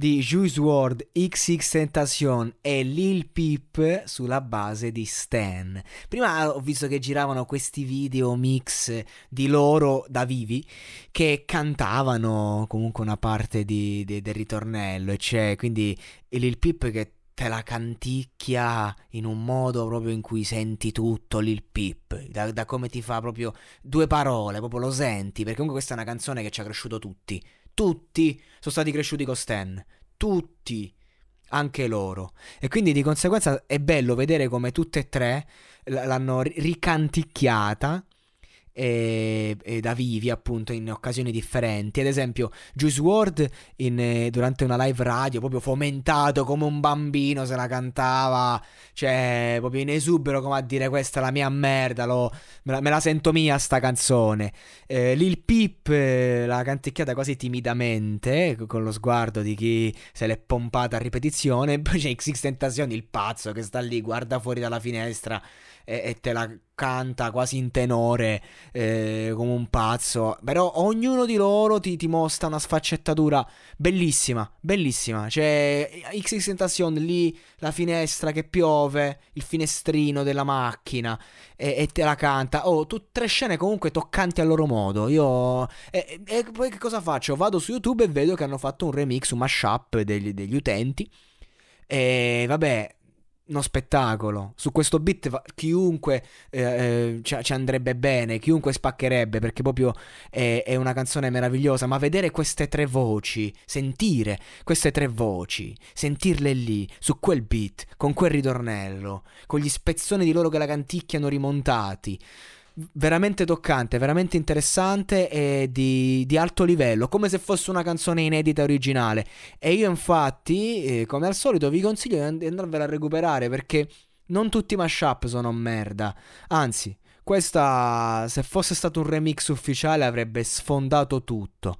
di Juice WRLD XX Tentacion e Lil Peep sulla base di Stan. Prima ho visto che giravano questi video mix di loro da vivi che cantavano comunque una parte di- di- del ritornello e c'è quindi Lil Peep che te la canticchia in un modo proprio in cui senti tutto Lil Peep, da, da come ti fa proprio due parole, proprio lo senti, perché comunque questa è una canzone che ci ha cresciuto tutti, tutti sono stati cresciuti con Stan, tutti, anche loro, e quindi di conseguenza è bello vedere come tutte e tre l'hanno ri- ricanticchiata. E, e da vivi appunto in occasioni differenti. Ad esempio Juice WRLD in, eh, durante una live radio proprio fomentato come un bambino se la cantava. Cioè proprio in esubero come a dire questa è la mia merda lo- me, la, me la sento mia sta canzone. Eh, Lil Peep eh, l'ha canticchiata quasi timidamente co- con lo sguardo di chi se l'è pompata a ripetizione. Poi c'è XX Tentacion il pazzo che sta lì guarda fuori dalla finestra e, e te la canta quasi in tenore eh, come un pazzo. Però ognuno di loro ti, ti mostra una sfaccettatura bellissima, bellissima. C'è XX Tentacion lì, la finestra che piove, il finestrino della macchina e, e te la canta. Oh, tu, tre scene comunque toccanti a loro modo. Io... E, e poi che cosa faccio? Vado su YouTube e vedo che hanno fatto un remix, un mashup degli, degli utenti. E vabbè, uno spettacolo. Su questo beat va- chiunque eh, eh, ci, andrebbe bene, chiunque spaccherebbe perché proprio è, è una canzone meravigliosa. Ma vedere queste tre voci, sentire queste tre voci, sentirle lì, su quel beat, con quel ritornello, con gli spezzoni di loro che la canticchiano rimontati. Veramente toccante, veramente interessante e di, di alto livello, come se fosse una canzone inedita originale. E io infatti, eh, come al solito, vi consiglio di and- di andarvela a recuperare perché non tutti i mashup sono merda. Anzi, questa, se fosse stato un remix ufficiale, avrebbe sfondato tutto.